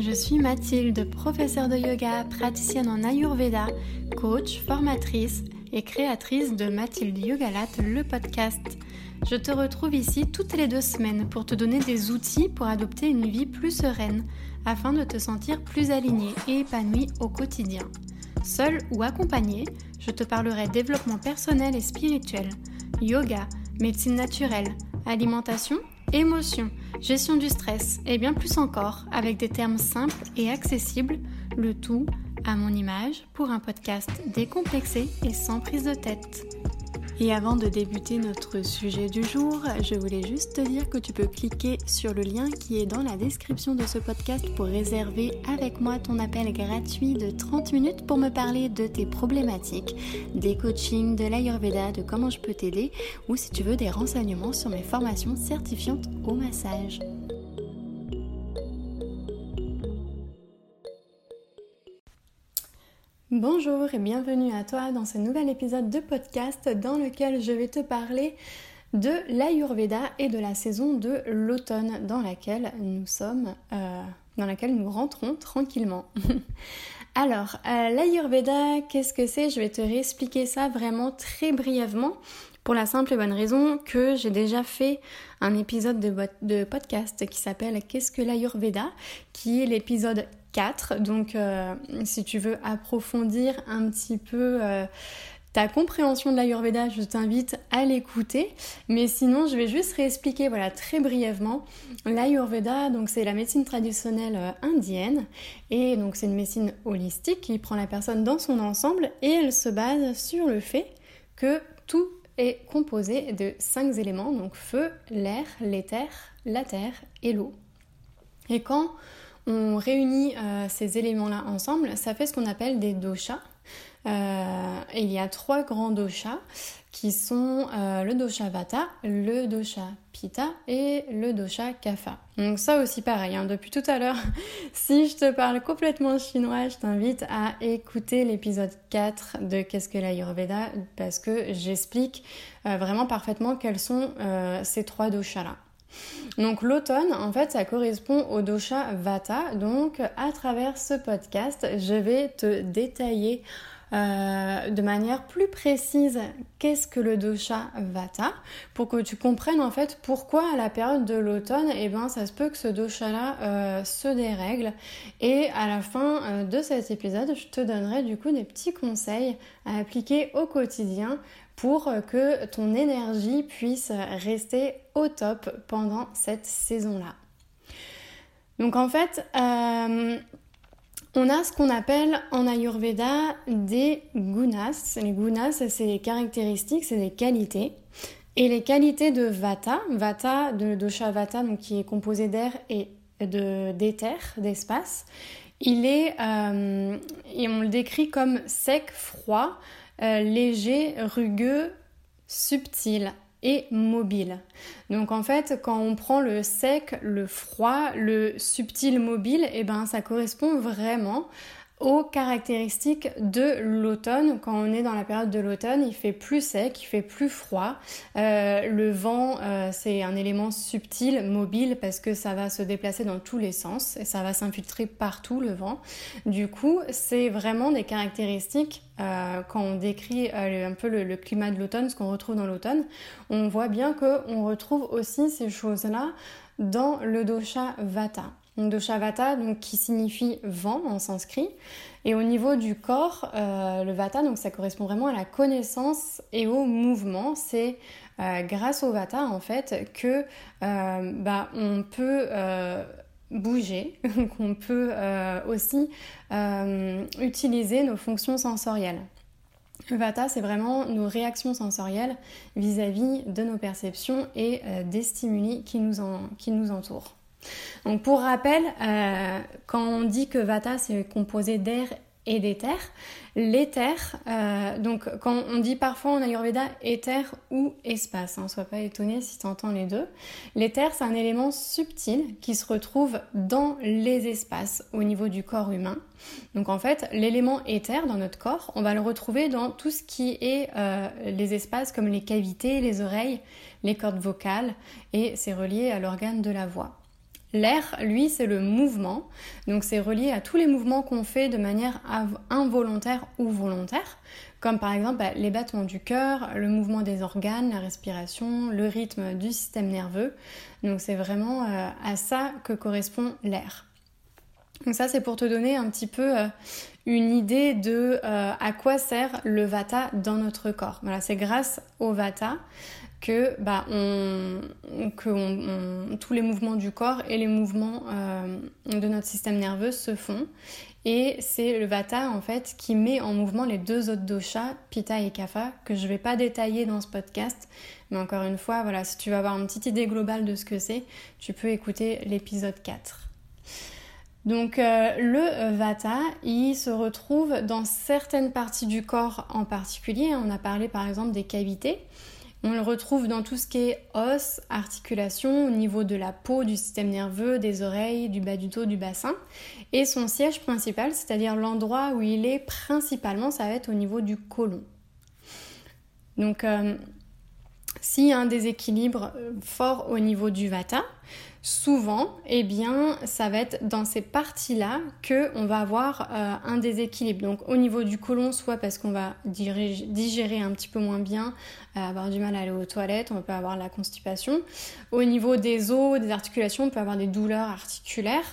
je suis Mathilde, professeure de yoga, praticienne en Ayurveda, coach, formatrice et créatrice de Mathilde Yogalat, le podcast. Je te retrouve ici toutes les deux semaines pour te donner des outils pour adopter une vie plus sereine afin de te sentir plus aligné et épanoui au quotidien. Seul ou accompagné, je te parlerai développement personnel et spirituel, yoga, médecine naturelle, alimentation, émotion, gestion du stress et bien plus encore avec des termes simples et accessibles, le tout à mon image pour un podcast décomplexé et sans prise de tête. Et avant de débuter notre sujet du jour, je voulais juste te dire que tu peux cliquer sur le lien qui est dans la description de ce podcast pour réserver avec moi ton appel gratuit de 30 minutes pour me parler de tes problématiques, des coachings, de l'Ayurveda, de comment je peux t'aider ou si tu veux des renseignements sur mes formations certifiantes au massage. Bonjour et bienvenue à toi dans ce nouvel épisode de podcast dans lequel je vais te parler de l'Ayurveda et de la saison de l'automne dans laquelle nous sommes, euh, dans laquelle nous rentrons tranquillement. Alors, euh, l'Ayurveda, qu'est-ce que c'est? Je vais te réexpliquer ça vraiment très brièvement pour la simple et bonne raison que j'ai déjà fait un épisode de, de podcast qui s'appelle Qu'est-ce que l'Ayurveda? qui est l'épisode donc, euh, si tu veux approfondir un petit peu euh, ta compréhension de l'Ayurveda, je t'invite à l'écouter. Mais sinon, je vais juste réexpliquer voilà, très brièvement. L'Ayurveda, donc c'est la médecine traditionnelle euh, indienne. Et donc, c'est une médecine holistique qui prend la personne dans son ensemble et elle se base sur le fait que tout est composé de cinq éléments, donc feu, l'air, l'éther, la terre et l'eau. Et quand on réunit euh, ces éléments-là ensemble, ça fait ce qu'on appelle des doshas. Euh, il y a trois grands doshas qui sont euh, le dosha Vata, le dosha Pitta et le dosha Kapha. Donc ça aussi pareil, hein, depuis tout à l'heure, si je te parle complètement chinois, je t'invite à écouter l'épisode 4 de Qu'est-ce que l'Ayurveda parce que j'explique vraiment parfaitement quels sont ces trois doshas-là. Donc l'automne, en fait, ça correspond au dosha Vata. Donc à travers ce podcast, je vais te détailler euh, de manière plus précise qu'est-ce que le dosha Vata pour que tu comprennes en fait pourquoi à la période de l'automne, eh ben, ça se peut que ce dosha-là euh, se dérègle. Et à la fin euh, de cet épisode, je te donnerai du coup des petits conseils à appliquer au quotidien pour que ton énergie puisse rester au top pendant cette saison-là. Donc en fait, euh, on a ce qu'on appelle en Ayurveda des gunas. Les gunas, c'est des caractéristiques, c'est des qualités. Et les qualités de Vata, Vata, de dosha Vata, donc qui est composé d'air et d'éther, d'espace, il est, euh, et on le décrit comme sec, froid, euh, léger, rugueux, subtil et mobile. Donc en fait, quand on prend le sec, le froid, le subtil, mobile, et eh ben ça correspond vraiment aux caractéristiques de l'automne. Quand on est dans la période de l'automne, il fait plus sec, il fait plus froid. Euh, le vent, euh, c'est un élément subtil, mobile, parce que ça va se déplacer dans tous les sens et ça va s'infiltrer partout, le vent. Du coup, c'est vraiment des caractéristiques, euh, quand on décrit un peu le, le climat de l'automne, ce qu'on retrouve dans l'automne, on voit bien qu'on retrouve aussi ces choses-là dans le dosha Vata. Dosha-Vata, donc qui signifie vent en sanskrit. Et au niveau du corps, euh, le Vata, donc ça correspond vraiment à la connaissance et au mouvement. C'est euh, grâce au Vata en fait que euh, bah, on peut bouger, qu'on peut aussi utiliser nos fonctions sensorielles. Le Vata, c'est vraiment nos réactions sensorielles vis-à-vis de nos perceptions et des stimuli qui nous, qui nous entourent. Donc pour rappel, euh, quand on dit que Vata c'est composé d'air et d'éther, l'éther, euh, donc quand on dit parfois en Ayurveda éther ou espace, hein, sois pas étonné si tu entends les deux, l'éther c'est un élément subtil qui se retrouve dans les espaces au niveau du corps humain. Donc en fait, l'élément éther dans notre corps, on va le retrouver dans tout ce qui est euh, les espaces comme les cavités, les oreilles, les cordes vocales et c'est relié à l'organe de la voix. L'air, lui, c'est le mouvement. Donc c'est relié à tous les mouvements qu'on fait de manière involontaire ou volontaire, comme par exemple bah, les battements du cœur, le mouvement des organes, la respiration, le rythme du système nerveux. Donc c'est vraiment euh, à ça que correspond l'air. Donc ça c'est pour te donner un petit peu euh, une idée de euh, à quoi sert le vata dans notre corps. Voilà, c'est grâce au vata que, bah, tous les mouvements du corps et les mouvements euh, de notre système nerveux se font. Et c'est le Vata en fait qui met en mouvement les deux autres doshas, Pitta et Kapha, que je ne vais pas détailler dans ce podcast. Mais encore une fois, voilà, si tu veux avoir une petite idée globale de ce que c'est, tu peux écouter l'épisode 4. Donc euh, le Vata, il se retrouve dans certaines parties du corps en particulier. On a parlé par exemple des cavités. On le retrouve dans tout ce qui est os, articulation, au niveau de la peau, du système nerveux, des oreilles, du bas du dos, du bassin. Et son siège principal, c'est-à-dire l'endroit où il est principalement, ça va être au niveau du côlon. Donc, euh, s'il y a un déséquilibre euh, fort au niveau du vata, souvent, eh bien, ça va être dans ces parties-là que on va avoir euh, un déséquilibre. Donc, au niveau du côlon, soit parce qu'on va digérer un petit peu moins bien, euh, avoir du mal à aller aux toilettes, on peut avoir la constipation. Au niveau des os, des articulations, on peut avoir des douleurs articulaires.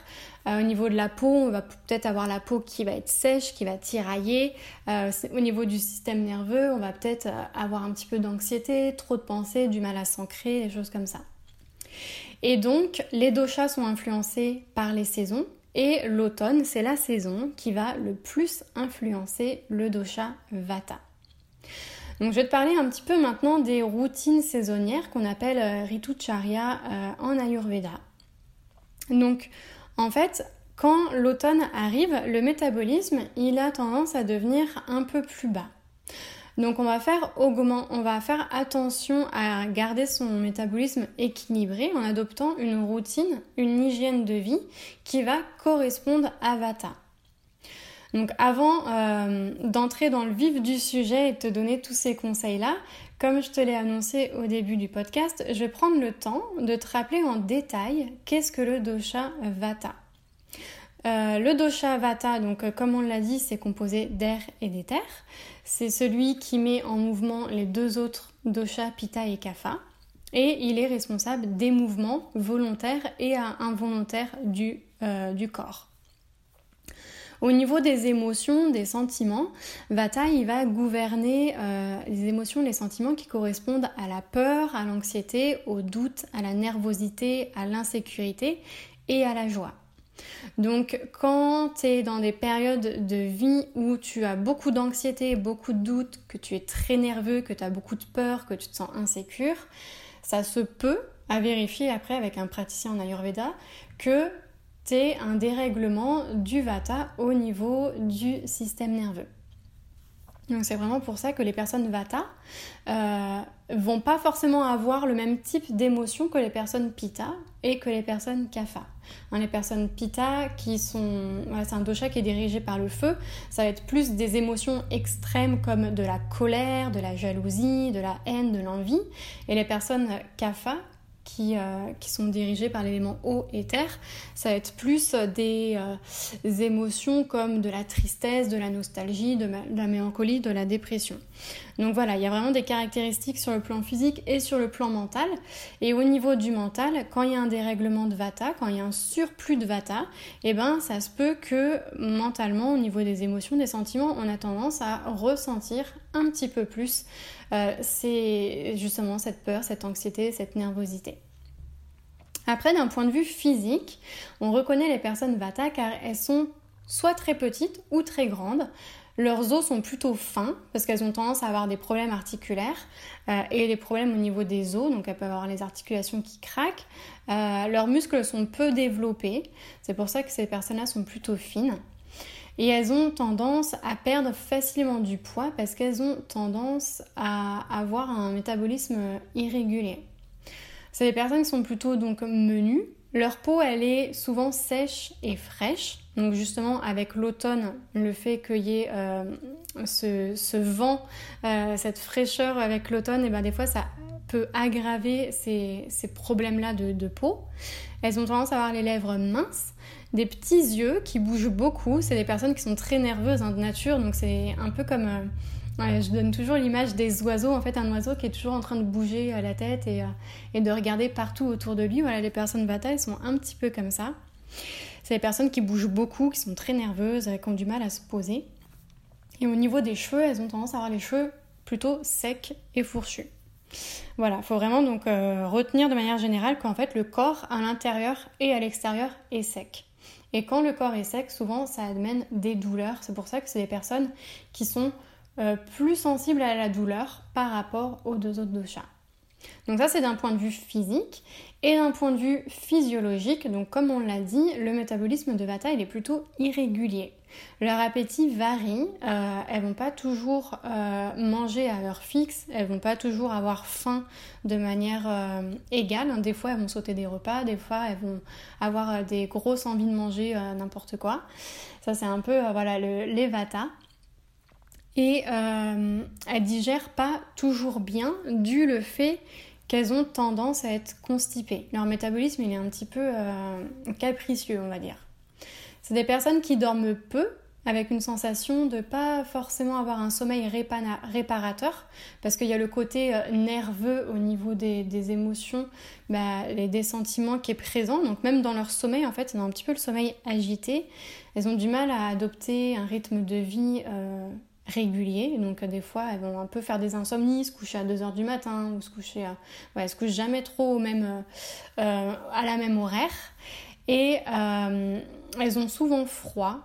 Euh, au niveau de la peau, on va peut-être avoir la peau qui va être sèche, qui va tirailler. au niveau du système nerveux, on va peut-être avoir un petit peu d'anxiété, trop de pensées, du mal à s'ancrer, des choses comme ça. Et donc, les doshas sont influencés par les saisons. Et l'automne, c'est la saison qui va le plus influencer le dosha vata. Donc je vais te parler un petit peu maintenant des routines saisonnières qu'on appelle euh, Ritucharya euh, en Ayurveda. Donc en fait, quand l'automne arrive, le métabolisme, il a tendance à devenir un peu plus bas. Donc on va faire augment, on va faire attention à garder son métabolisme équilibré en adoptant une routine, une hygiène de vie qui va correspondre à Vata. Donc avant euh, d'entrer dans le vif du sujet et de te donner tous ces conseils-là, comme je te l'ai annoncé au début du podcast, je vais prendre le temps de te rappeler en détail qu'est-ce que le dosha Vata. Euh, le dosha Vata, donc euh, comme on l'a dit, c'est composé d'air et d'éther. C'est celui qui met en mouvement les deux autres doshas Pitta et Kapha. Et il est responsable des mouvements volontaires et involontaires du, euh, du corps. Au niveau des émotions, des sentiments, Vata, il va gouverner les émotions, les sentiments qui correspondent à la peur, à l'anxiété, au doute, à la nervosité, à l'insécurité et à la joie. Donc quand tu es dans des périodes de vie où tu as beaucoup d'anxiété, beaucoup de doutes, que tu es très nerveux, que tu as beaucoup de peur, que tu te sens insécure, ça se peut à vérifier après avec un praticien en Ayurveda que tu es un dérèglement du Vata au niveau du système nerveux. Donc c'est vraiment pour ça que les personnes Vata euh, vont pas forcément avoir le même type d'émotion que les personnes Pitta et que les personnes Kapha. Hein, les personnes Pitta qui sont, c'est un dosha qui est dirigé par le feu, ça va être plus des émotions extrêmes comme de la colère, de la jalousie, de la haine, de l'envie. Et les personnes Kapha qui, euh, qui sont dirigés par l'élément eau et terre. Ça va être plus des, euh, émotions comme de la tristesse, de la nostalgie, de, la mélancolie, de la dépression. Donc voilà, il y a vraiment des caractéristiques sur le plan physique et sur le plan mental. Et au niveau du mental, quand il y a un dérèglement de vata, quand il y a un surplus de vata, eh ben ça se peut que mentalement, au niveau des émotions, des sentiments, on a tendance à ressentir un petit peu plus euh, c'est justement cette peur, cette anxiété, cette nervosité. Après, d'un point de vue physique, on reconnaît les personnes Vata car elles sont soit très petites ou très grandes. Leurs os sont plutôt fins parce qu'elles ont tendance à avoir des problèmes articulaires euh, et des problèmes au niveau des os, donc elles peuvent avoir les articulations qui craquent. Euh, leurs muscles sont peu développés, c'est pour ça que ces personnes-là sont plutôt fines. Et elles ont tendance à perdre facilement du poids parce qu'elles ont tendance à avoir un métabolisme irrégulier. C'est des personnes qui sont plutôt donc menues. Leur peau, elle est souvent sèche et fraîche. Donc justement, avec l'automne, le fait qu'il y ait euh, ce, vent, euh, cette fraîcheur avec l'automne, et ben des fois, ça peut aggraver ces, problèmes-là de, peau. Elles ont tendance à avoir les lèvres minces, des petits yeux qui bougent beaucoup. C'est des personnes qui sont très nerveuses hein, de nature, donc c'est un peu comme... Euh, je donne toujours l'image des oiseaux, en fait un oiseau qui est toujours en train de bouger la tête et, et de regarder partout autour de lui. Voilà, les personnes Vata, elles sont un petit peu comme ça. C'est des personnes qui bougent beaucoup, qui sont très nerveuses, qui ont du mal à se poser. Et au niveau des cheveux, elles ont tendance à avoir les cheveux plutôt secs et fourchus. Voilà, il faut vraiment donc euh, retenir de manière générale qu'en fait le corps à l'intérieur et à l'extérieur est sec. Et quand le corps est sec, souvent ça amène des douleurs. C'est pour ça que c'est des personnes qui sont euh, plus sensibles à la douleur par rapport aux deux autres doshas. Donc ça c'est d'un point de vue physique et d'un point de vue physiologique. Donc comme on l'a dit, le métabolisme de Vata il est plutôt irrégulier. Leur appétit varie, euh, elles vont pas toujours euh, manger à heure fixe, elles vont pas toujours avoir faim de manière euh, égale. Des fois elles vont sauter des repas, des fois elles vont avoir des grosses envies de manger n'importe quoi. Ça c'est un peu voilà le, les Vata et euh, elles digèrent pas toujours bien dû le fait qu'elles ont tendance à être constipées. Leur métabolisme il est un petit peu euh, capricieux on va dire. C'est des personnes qui dorment peu avec une sensation de pas forcément avoir un sommeil réparateur parce qu'il y a le côté euh, nerveux au niveau des, émotions bah, des sentiments qui est présent donc même dans leur sommeil en fait elles ont un petit peu le sommeil agité elles ont du mal à adopter un rythme de vie euh, régulier. Donc des fois, elles vont un peu faire des insomnies, se coucher à 2h du matin ou se coucher à... Ouais, se couchent jamais trop au même, euh, à la même horaire. Et euh, elles ont souvent froid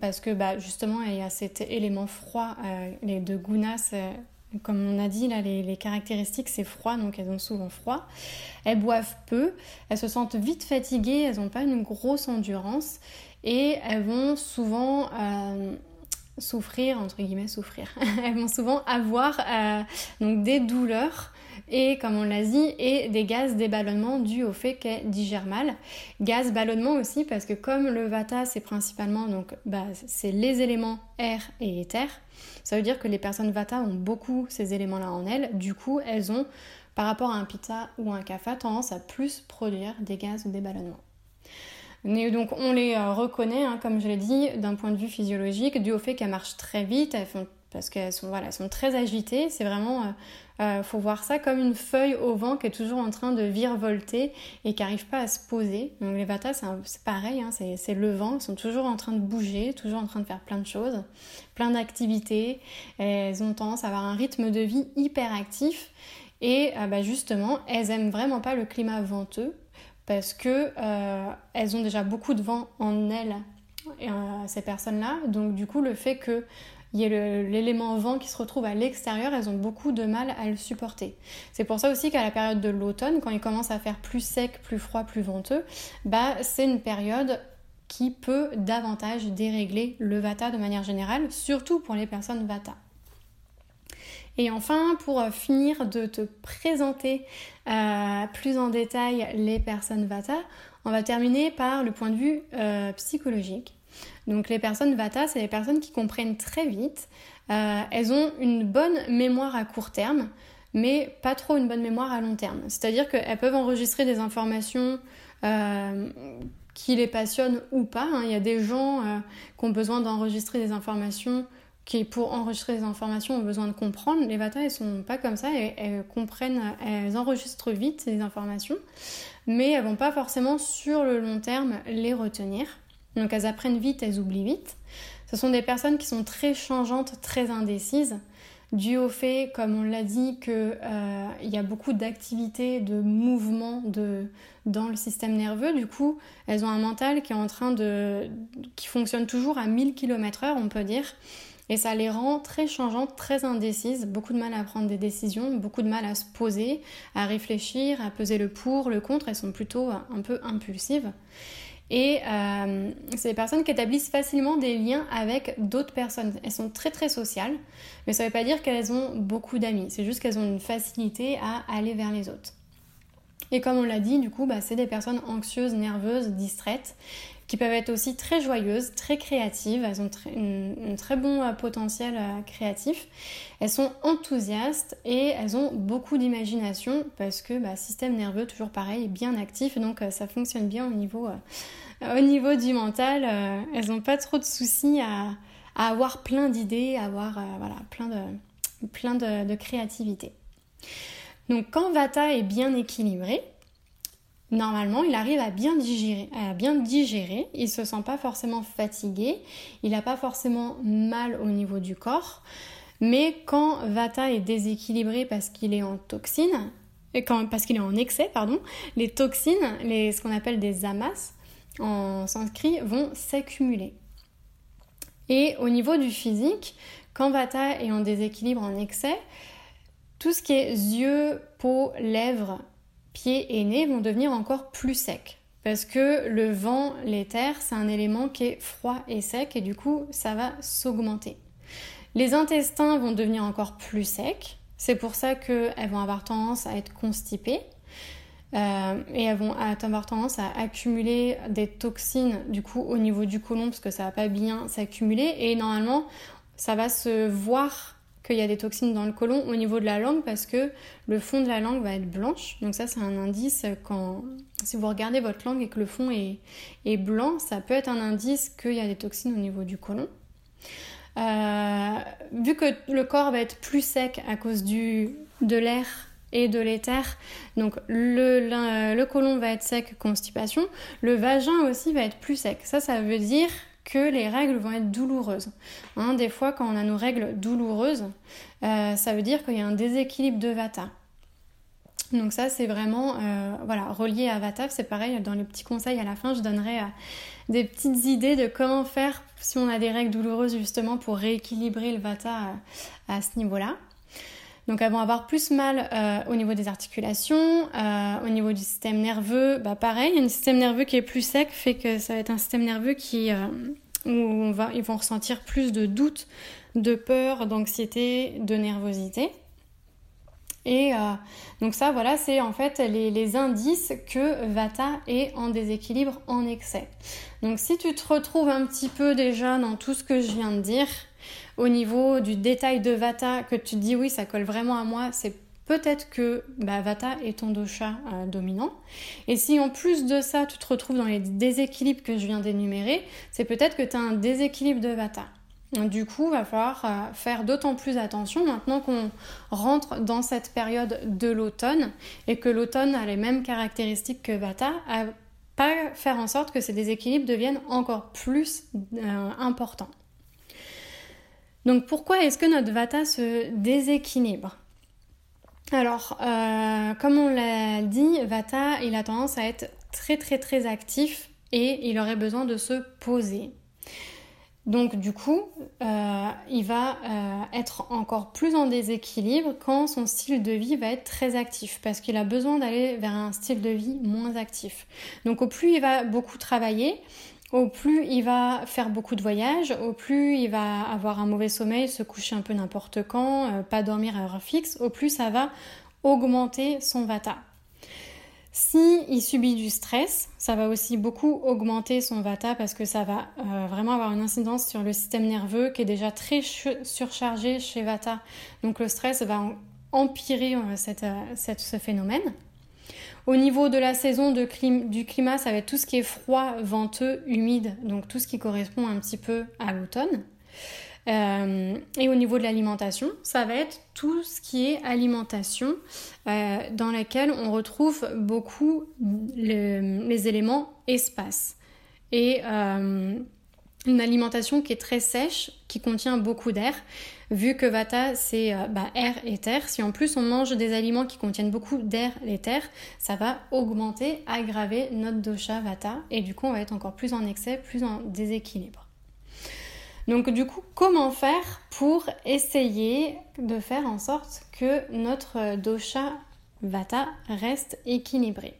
parce que bah, justement, il y a cet élément froid. Euh, les deux gunas, comme on a dit, là, les, caractéristiques, c'est froid, donc elles ont souvent froid. Elles boivent peu, elles se sentent vite fatiguées, elles n'ont pas une grosse endurance et elles vont souvent souffrir, entre guillemets souffrir. Elles vont souvent avoir euh, donc des douleurs et comme on l'a dit, et des gaz déballonnement dus au fait qu'elles digèrent mal. Gaz ballonnement aussi parce que comme le vata c'est principalement donc bah, c'est les éléments air et éther, ça veut dire que les personnes vata ont beaucoup ces éléments-là en elles. Du coup, elles ont par rapport à un pitta ou un kapha tendance à plus produire des gaz de déballonnement donc on les euh, reconnaît, hein, comme je l'ai dit, d'un point de vue physiologique, dû au fait qu'elles marchent très vite, parce qu'elles sont, voilà, sont très agitées. C'est vraiment, euh, euh, faut voir ça comme une feuille au vent qui est toujours en train de virevolter et qui n'arrive pas à se poser. Donc les vatas, c'est pareil, hein, c'est le vent, elles sont toujours en train de bouger, toujours en train de faire plein de choses, plein d'activités. Elles ont tendance à avoir un rythme de vie hyper actif. Et bah, justement, elles aiment vraiment pas le climat venteux parce que euh, elles ont déjà beaucoup de vent en elles, euh, ces personnes-là. Donc du coup, le fait qu'il y ait l'élément vent qui se retrouve à l'extérieur, elles ont beaucoup de mal à le supporter. C'est pour ça aussi qu'à la période de l'automne, quand il commence à faire plus sec, plus froid, plus venteux, bah c'est une période qui peut davantage dérégler le vata de manière générale, surtout pour les personnes vata. Et enfin, pour finir de te présenter euh, plus en détail les personnes Vata, on va terminer par le point de vue euh, psychologique. Donc les personnes Vata, c'est les personnes qui comprennent très vite. elles ont une bonne mémoire à court terme, mais pas trop une bonne mémoire à long terme. C'est-à-dire qu'elles peuvent enregistrer des informations qui les passionnent ou pas. Hein. Il y a des gens qui ont besoin d'enregistrer des informations qui pour enregistrer les informations ont besoin de comprendre. Les Vata, elles sont pas comme ça, elles, comprennent, elles enregistrent vite les informations, mais elles vont pas forcément sur le long terme les retenir. Donc elles apprennent vite, elles oublient vite. Ce sont des personnes qui sont très changeantes, très indécises, dû au fait, comme on l'a dit, qu'il euh, y a beaucoup d'activités, de mouvements de, dans le système nerveux. Du coup, elles ont un mental qui est en train de. qui fonctionne toujours à 1000 km/h, on peut dire. Et ça les rend très changeantes, très indécises, beaucoup de mal à prendre des décisions, beaucoup de mal à se poser, à réfléchir, à peser le pour, le contre. Elles sont plutôt un peu impulsives. Et euh, c'est des personnes qui établissent facilement des liens avec d'autres personnes. Elles sont très très sociales, mais ça ne veut pas dire qu'elles ont beaucoup d'amis. C'est juste qu'elles ont une facilité à aller vers les autres. Et comme on l'a dit, du coup, bah, c'est des personnes anxieuses, nerveuses, distraites, qui peuvent être aussi très joyeuses, très créatives, elles ont un très bon euh, potentiel euh, créatif, elles sont enthousiastes et elles ont beaucoup d'imagination parce que bah, système nerveux toujours pareil, bien actif, donc ça fonctionne bien au niveau, au niveau du mental, elles n'ont pas trop de soucis à, avoir plein d'idées, à avoir voilà, plein de, plein de créativité. Donc quand Vata est bien équilibré, normalement il arrive à bien digérer, à bien digérer, il se sent pas forcément fatigué, il n'a pas forcément mal au niveau du corps, mais quand Vata est déséquilibré parce qu'il est en toxine, quand, parce qu'il est en excès, pardon, les toxines, ce qu'on appelle des amas en sanskrit, vont s'accumuler. Et au niveau du physique, quand Vata est en déséquilibre, en excès, tout ce qui est yeux, peau, lèvres, pieds et nez vont devenir encore plus secs. Parce que le vent, l'éther, c'est un élément qui est froid et sec et du coup, ça va s'augmenter. Les intestins vont devenir encore plus secs. C'est pour ça qu'elles vont avoir tendance à être constipées. Euh, et elles vont avoir tendance à accumuler des toxines du coup au niveau du côlon parce que ça va pas bien s'accumuler et normalement ça va se voir qu'il y a des toxines dans le côlon au niveau de la langue parce que le fond de la langue va être blanche. Donc ça c'est un indice quand si vous regardez votre langue et que le fond est, blanc, ça peut être un indice qu'il y a des toxines au niveau du côlon. Euh, vu que le corps va être plus sec à cause du, de l'air et de l'éther, donc le, le, le côlon va être sec, constipation, le vagin aussi va être plus sec. Ça, ça veut dire que les règles vont être douloureuses. Hein, des fois, quand on a nos règles douloureuses, euh, ça veut dire qu'il y a un déséquilibre de Vata. Donc ça, c'est vraiment euh, voilà, relié à Vata. C'est pareil, dans les petits conseils à la fin, je donnerai euh, des petites idées de comment faire si on a des règles douloureuses justement pour rééquilibrer le Vata à ce niveau-là. Donc elles vont avoir plus mal euh, au niveau des articulations, euh, au niveau du système nerveux, bah pareil, un système nerveux qui est plus sec fait que ça va être un système nerveux qui euh, où va, ils vont ressentir plus de doute, de peur, d'anxiété, de nervosité. Et donc ça, voilà, c'est en fait les, indices que Vata est en déséquilibre en excès. Donc si tu te retrouves un petit peu déjà dans tout ce que je viens de dire, au niveau du détail de Vata, que tu dis oui, ça colle vraiment à moi, c'est peut-être que bah, Vata est ton dosha euh, dominant. Et si en plus de ça, tu te retrouves dans les déséquilibres que je viens d'énumérer, c'est peut-être que tu as un déséquilibre de Vata. Du coup, il va falloir euh, faire d'autant plus attention maintenant qu'on rentre dans cette période de l'automne et que l'automne a les mêmes caractéristiques que Vata, à pas faire en sorte que ces déséquilibres deviennent encore plus euh, importants. Donc pourquoi est-ce que notre vata se déséquilibre? Alors, euh, comme on l'a dit, vata, il a tendance à être très très très actif et il aurait besoin de se poser. Donc du coup, euh, il va euh, être encore plus en déséquilibre quand son style de vie va être très actif, parce qu'il a besoin d'aller vers un style de vie moins actif. Donc au plus il va beaucoup travailler, au plus il va faire beaucoup de voyages, au plus il va avoir un mauvais sommeil, se coucher un peu n'importe quand, euh, pas dormir à heure fixe, au plus ça va augmenter son vata. Si il subit du stress, ça va aussi beaucoup augmenter son vata parce que ça va euh, vraiment avoir une incidence sur le système nerveux qui est déjà très surchargé chez vata. Donc le stress va empirer euh, ce phénomène. Au niveau de la saison du climat, ça va être tout ce qui est froid, venteux, humide, donc tout ce qui correspond un petit peu à l'automne. Euh, et au niveau de l'alimentation, ça va être tout ce qui est alimentation euh, dans laquelle on retrouve beaucoup les éléments espace. Et euh, une alimentation qui est très sèche, qui contient beaucoup d'air. Vu que Vata c'est euh, bah, air et terre, si en plus on mange des aliments qui contiennent beaucoup d'air et terre, ça va augmenter, aggraver notre dosha Vata et du coup on va être encore plus en excès, plus en déséquilibre. Donc du coup, comment faire pour essayer de faire en sorte que notre dosha Vata reste équilibré?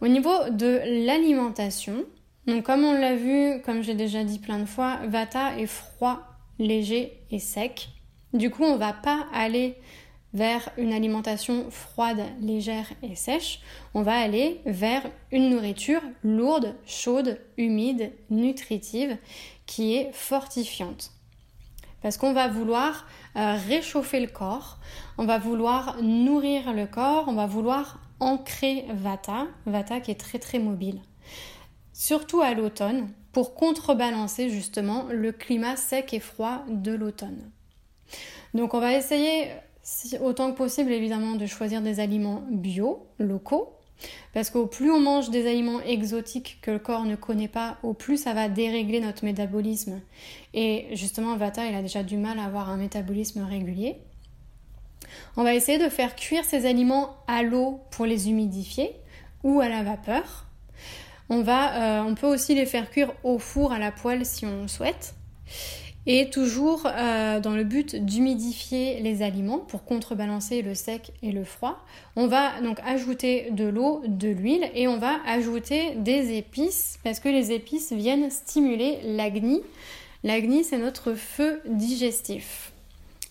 Au niveau de l'alimentation, donc comme on l'a vu, comme j'ai déjà dit plein de fois, Vata est froid, léger et sec. Du coup, on va pas aller vers une alimentation froide, légère et sèche, on va aller vers une nourriture lourde, chaude, humide, nutritive, qui est fortifiante. Parce qu'on va vouloir euh, réchauffer le corps, on va vouloir nourrir le corps, on va vouloir ancrer Vata, Vata qui est très très mobile. Surtout à l'automne, pour contrebalancer justement le climat sec et froid de l'automne. Donc on va essayer autant que possible évidemment de choisir des aliments bio, locaux, parce qu'au plus on mange des aliments exotiques que le corps ne connaît pas, au plus ça va dérégler notre métabolisme. Et justement, Vata, il a déjà du mal à avoir un métabolisme régulier. On va essayer de faire cuire ces aliments à l'eau pour les humidifier ou à la vapeur. Euh, on peut aussi les faire cuire au four à la poêle si on le souhaite. Et toujours euh, dans le but d'humidifier les aliments pour contrebalancer le sec et le froid, on va donc ajouter de l'eau, de l'huile et on va ajouter des épices parce que les épices viennent stimuler l'agni. L'agni c'est notre feu digestif.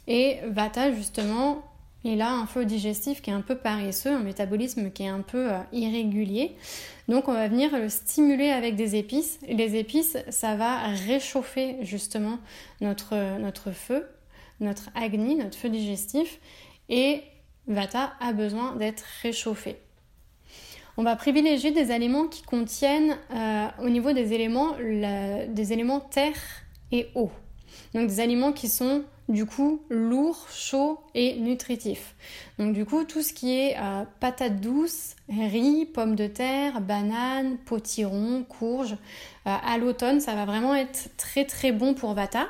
Et Vata justement il a un feu digestif qui est un peu paresseux, un métabolisme qui est un peu euh, irrégulier. Donc on va venir le stimuler avec des épices. Les épices, ça va réchauffer justement notre, notre feu, notre agni, notre feu digestif. Et Vata a besoin d'être réchauffé. On va privilégier des aliments qui contiennent euh, au niveau des éléments, des éléments terre et eau. Donc des aliments qui sont du coup lourds, chauds et nutritifs. Donc du coup tout ce qui est euh, patates douces, riz, pommes de terre, bananes, potirons, courges, euh, à l'automne ça va vraiment être très très bon pour Vata.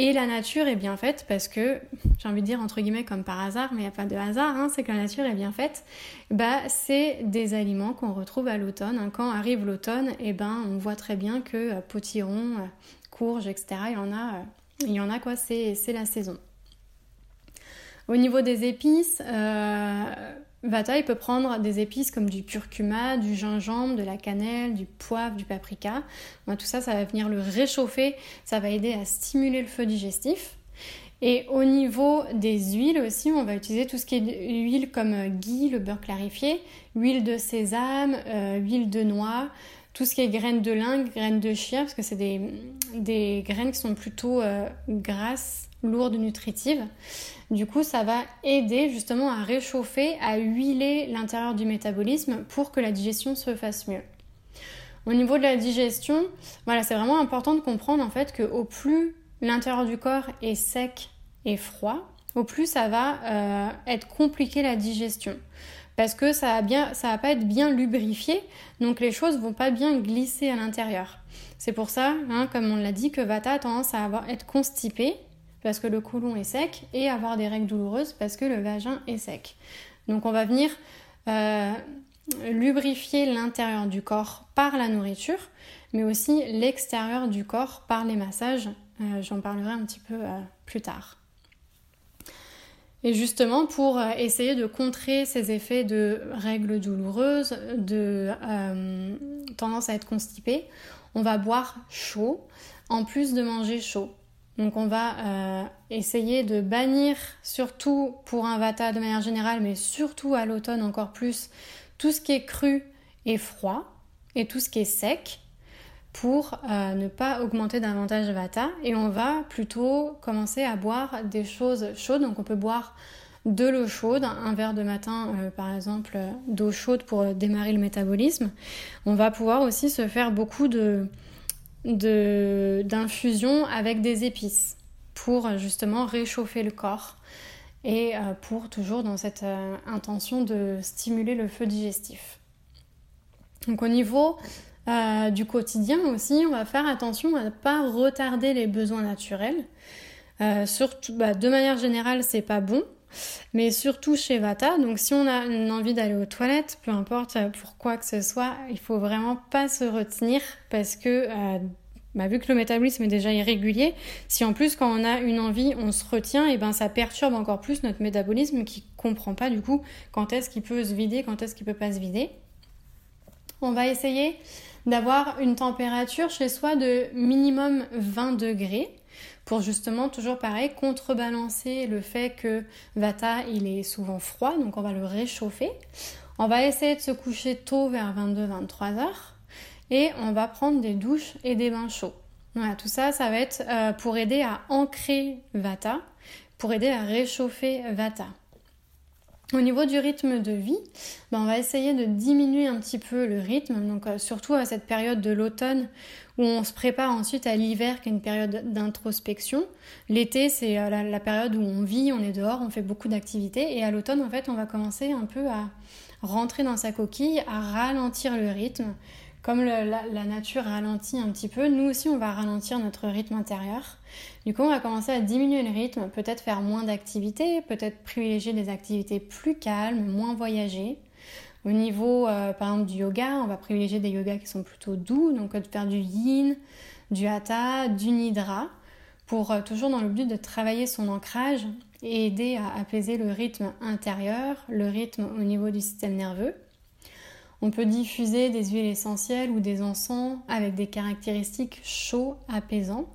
Et la nature est bien faite parce que, j'ai envie de dire entre guillemets comme par hasard, mais il n'y a pas de hasard, hein, c'est que la nature est bien faite. Bah, c'est des aliments qu'on retrouve à l'automne. Hein. Quand arrive l'automne, eh ben, on voit très bien que euh, potirons, etc., il y en a il y en a quoi, c'est la saison. Au niveau des épices, euh, Vata il peut prendre des épices comme du curcuma, du gingembre, de la cannelle, du poivre, du paprika. tout ça, ça va venir le réchauffer, ça va aider à stimuler le feu digestif. Et au niveau des huiles aussi, on va utiliser tout ce qui est huile comme ghee, le beurre clarifié, huile de sésame, euh, huile de noix, tout ce qui est graines de lin, graines de chia, parce que c'est des, graines qui sont plutôt euh, grasses, lourdes, nutritives. Du coup, ça va aider justement à réchauffer, à huiler l'intérieur du métabolisme pour que la digestion se fasse mieux. Au niveau de la digestion, voilà, c'est vraiment important de comprendre en fait que au plus l'intérieur du corps est sec et froid, au plus ça va euh, être compliqué la digestion parce que ça va bien, ça va pas être bien lubrifié, donc les choses vont pas bien glisser à l'intérieur. C'est pour ça, hein, comme on l'a dit, que Vata a tendance à avoir, être constipé parce que le côlon est sec et avoir des règles douloureuses parce que le vagin est sec. Donc on va venir euh, lubrifier l'intérieur du corps par la nourriture, mais aussi l'extérieur du corps par les massages. Euh, j'en parlerai un petit peu euh, plus tard. Et justement, pour euh, essayer de contrer ces effets de règles douloureuses, de euh, tendance à être constipé, on va boire chaud en plus de manger chaud. Donc on va euh, essayer de bannir, surtout pour un vata de manière générale, mais surtout à l'automne encore plus, tout ce qui est cru et froid et tout ce qui est sec pour euh, ne pas augmenter davantage Vata et on va plutôt commencer à boire des choses chaudes. Donc on peut boire de l'eau chaude, un verre de matin euh, par exemple d'eau chaude pour démarrer le métabolisme. On va pouvoir aussi se faire beaucoup de d'infusions avec des épices pour justement réchauffer le corps et euh, pour toujours dans cette intention de stimuler le feu digestif. Donc au niveau euh, du quotidien aussi, on va faire attention à ne pas retarder les besoins naturels. Euh, surtout, bah, de manière générale, c'est pas bon, mais surtout chez Vata. Donc, si on a une envie d'aller aux toilettes, peu importe euh, pourquoi que ce soit, il faut vraiment pas se retenir parce que bah, vu que le métabolisme est déjà irrégulier, si en plus quand on a une envie, on se retient, et ben ça perturbe encore plus notre métabolisme qui comprend pas du coup quand est-ce qu'il peut se vider, quand est-ce qu'il peut pas se vider. On va essayer d'avoir une température chez soi de minimum 20 degrés. pour justement toujours pareil contrebalancer le fait que Vata il est souvent froid, donc on va le réchauffer. On va essayer de se coucher tôt vers 22-23 heures et on va prendre des douches et des bains chauds. Voilà, tout ça, ça va être euh, pour aider à ancrer Vata, pour aider à réchauffer Vata. Au niveau du rythme de vie, ben, on va essayer de diminuer un petit peu le rythme, euh, surtout à cette période de l'automne où on se prépare ensuite à l'hiver qui est une période d'introspection. L'été c'est euh, la, période où on vit, on est dehors, on fait beaucoup d'activités et à l'automne en fait on va commencer un peu à rentrer dans sa coquille, à ralentir le rythme. Comme la, nature ralentit un petit peu, nous aussi on va ralentir notre rythme intérieur. Du coup on va commencer à diminuer le rythme, peut-être faire moins d'activités, peut-être privilégier des activités plus calmes, moins voyagées. Au niveau, euh, par exemple, du yoga, on va privilégier des yogas qui sont plutôt doux, donc de faire du yin, du hatha, du nidra, pour euh, toujours dans le but de travailler son ancrage et aider à apaiser le rythme intérieur, le rythme au niveau du système nerveux. On peut diffuser des huiles essentielles ou des encens avec des caractéristiques chauds, apaisants,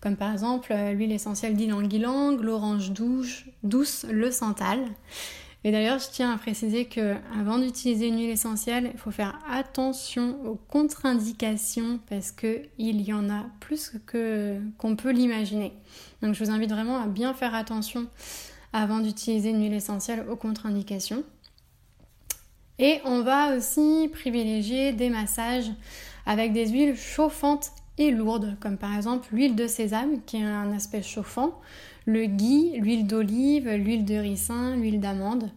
comme par exemple euh, l'huile essentielle d'ylang-ylang, l'orange douce, le santal. Et d'ailleurs, je tiens à préciser que avant d'utiliser une huile essentielle, il faut faire attention aux contre-indications parce qu'il y en a plus que qu'on peut l'imaginer. Donc je vous invite vraiment à bien faire attention avant d'utiliser une huile essentielle aux contre-indications. Et on va aussi privilégier des massages avec des huiles chauffantes et lourdes, comme par exemple l'huile de sésame qui a un aspect chauffant, le ghee, l'huile d'olive, l'huile de ricin, l'huile d'amande.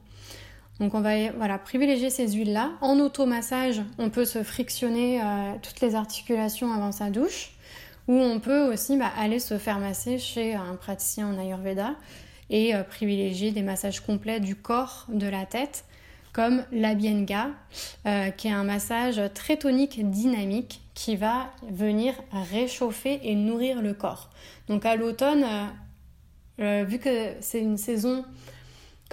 Donc on va privilégier ces huiles-là. En automassage, on peut se frictionner euh, toutes les articulations avant sa douche, ou on peut aussi bah, aller se faire masser chez un praticien en Ayurveda et euh, privilégier des massages complets du corps, de la tête, comme l'Abhyanga, euh, qui est un massage très tonique, dynamique, qui va venir réchauffer et nourrir le corps. Donc à l'automne, vu que c'est une saison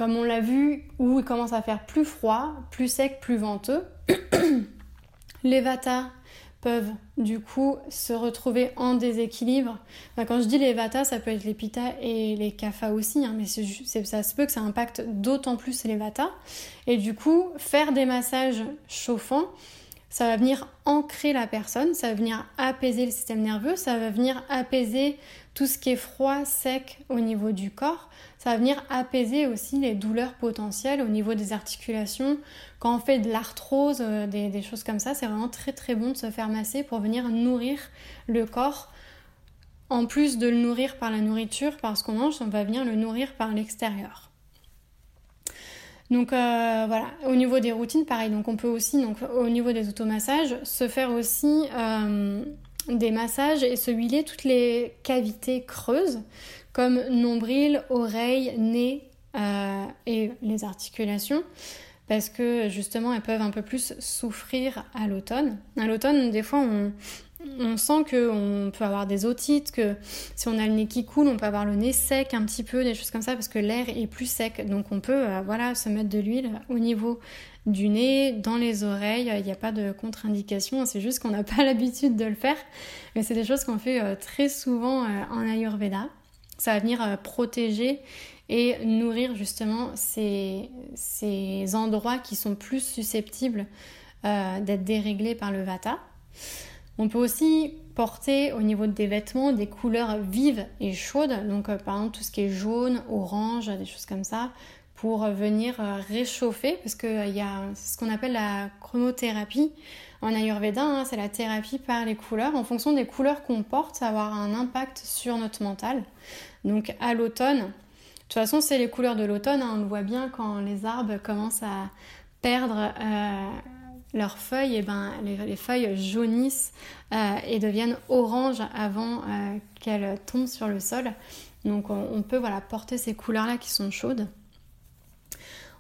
comme on l'a vu, où il commence à faire plus froid, plus sec, plus venteux, les peuvent du coup se retrouver en déséquilibre. quand je dis les vatas, ça peut être les pitta et les kapha aussi, hein, mais ça se peut que ça impacte d'autant plus les vatas. Et du coup, faire des massages chauffants, ça va venir ancrer la personne, ça va venir apaiser le système nerveux, ça va venir apaiser tout ce qui est froid, sec au niveau du corps. Ça va venir apaiser aussi les douleurs potentielles au niveau des articulations. Quand on fait de l'arthrose, euh, des, choses comme ça, c'est vraiment très très bon de se faire masser pour venir nourrir le corps. En plus de le nourrir par la nourriture, parce qu'on mange, on va venir le nourrir par l'extérieur. Donc euh, voilà, au niveau des routines, pareil. Donc on peut aussi, donc, au niveau des automassages, se faire aussi euh, des massages et se huiler toutes les cavités creuses comme nombril, oreille, nez euh, et les articulations parce que justement elles peuvent un peu plus souffrir à l'automne. À l'automne, des fois, on, on sent qu'on peut avoir des otites, que si on a le nez qui coule, on peut avoir le nez sec un petit peu, des choses comme ça, parce que l'air est plus sec. Donc on peut euh, voilà, se mettre de l'huile au niveau du nez, dans les oreilles, il n'y a pas de contre-indication, c'est juste qu'on n'a pas l'habitude de le faire. Mais c'est des choses qu'on fait euh, très souvent en Ayurveda. Ça va venir euh, protéger et nourrir justement ces, endroits qui sont plus susceptibles euh, d'être déréglés par le vata. On peut aussi porter au niveau des vêtements des couleurs vives et chaudes, donc euh, par exemple tout ce qui est jaune, orange, des choses comme ça, pour venir réchauffer, parce qu'il y a ce qu'on appelle la chromothérapie. En Ayurveda, hein, c'est la thérapie par les couleurs. En fonction des couleurs qu'on porte, ça va avoir un impact sur notre mental. Donc à l'automne, de toute façon c'est les couleurs de l'automne, hein. on le voit bien quand les arbres commencent à perdre euh, leurs feuilles, et ben les, feuilles jaunissent euh, et deviennent oranges avant euh, qu'elles tombent sur le sol. Donc on, peut voilà, porter ces couleurs-là qui sont chaudes.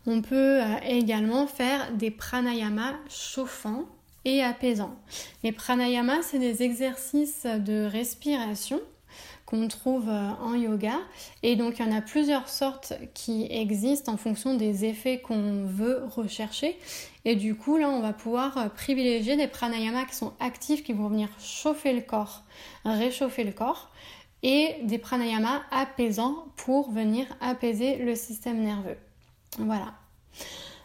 On peut également faire des pranayamas chauffants et apaisants. Les pranayamas, c'est des exercices de respiration qu'on trouve euh, en yoga. Et donc il y en a plusieurs sortes qui existent en fonction des effets qu'on veut rechercher. Et du coup là on va pouvoir euh, privilégier des pranayamas qui sont actifs, qui vont venir chauffer le corps, réchauffer le corps. et des pranayamas apaisants pour venir apaiser le système nerveux. Voilà.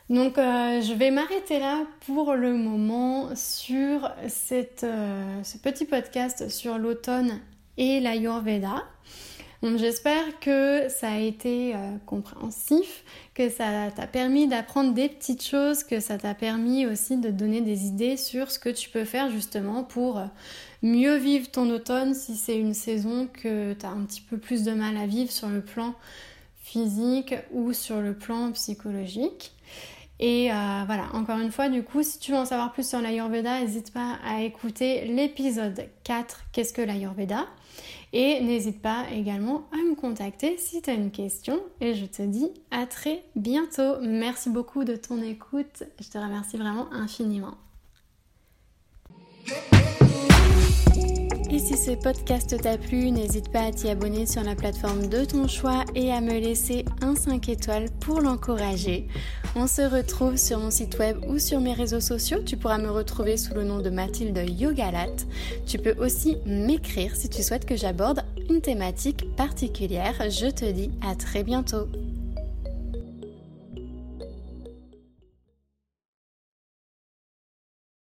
Donc euh, je vais m'arrêter là pour le moment sur euh, ce petit podcast sur l'automne et l'Ayurveda. J'espère que ça a été euh, compréhensif, que ça t'a permis d'apprendre des petites choses, que ça t'a permis aussi de donner des idées sur ce que tu peux faire justement pour mieux vivre ton automne si c'est une saison que tu un petit peu plus de mal à vivre sur le plan physique ou sur le plan psychologique. Et euh, voilà, encore une fois, du coup, si tu veux en savoir plus sur l'Ayurveda, n'hésite pas à écouter l'épisode 4, Qu'est-ce que l'Ayurveda? Et n'hésite pas également à me contacter si tu as une question. Et je te dis à très bientôt. Merci beaucoup de ton écoute. Je te remercie vraiment infiniment. Et si ce podcast t'a plu, n'hésite pas à t'y abonner sur la plateforme de ton choix et à me laisser un 5 étoiles pour l'encourager. On se retrouve sur mon site web ou sur mes réseaux sociaux. Tu pourras me retrouver sous le nom de Mathilde Yogalat. Tu peux aussi m'écrire si tu souhaites que j'aborde une thématique particulière. Je te dis à très bientôt.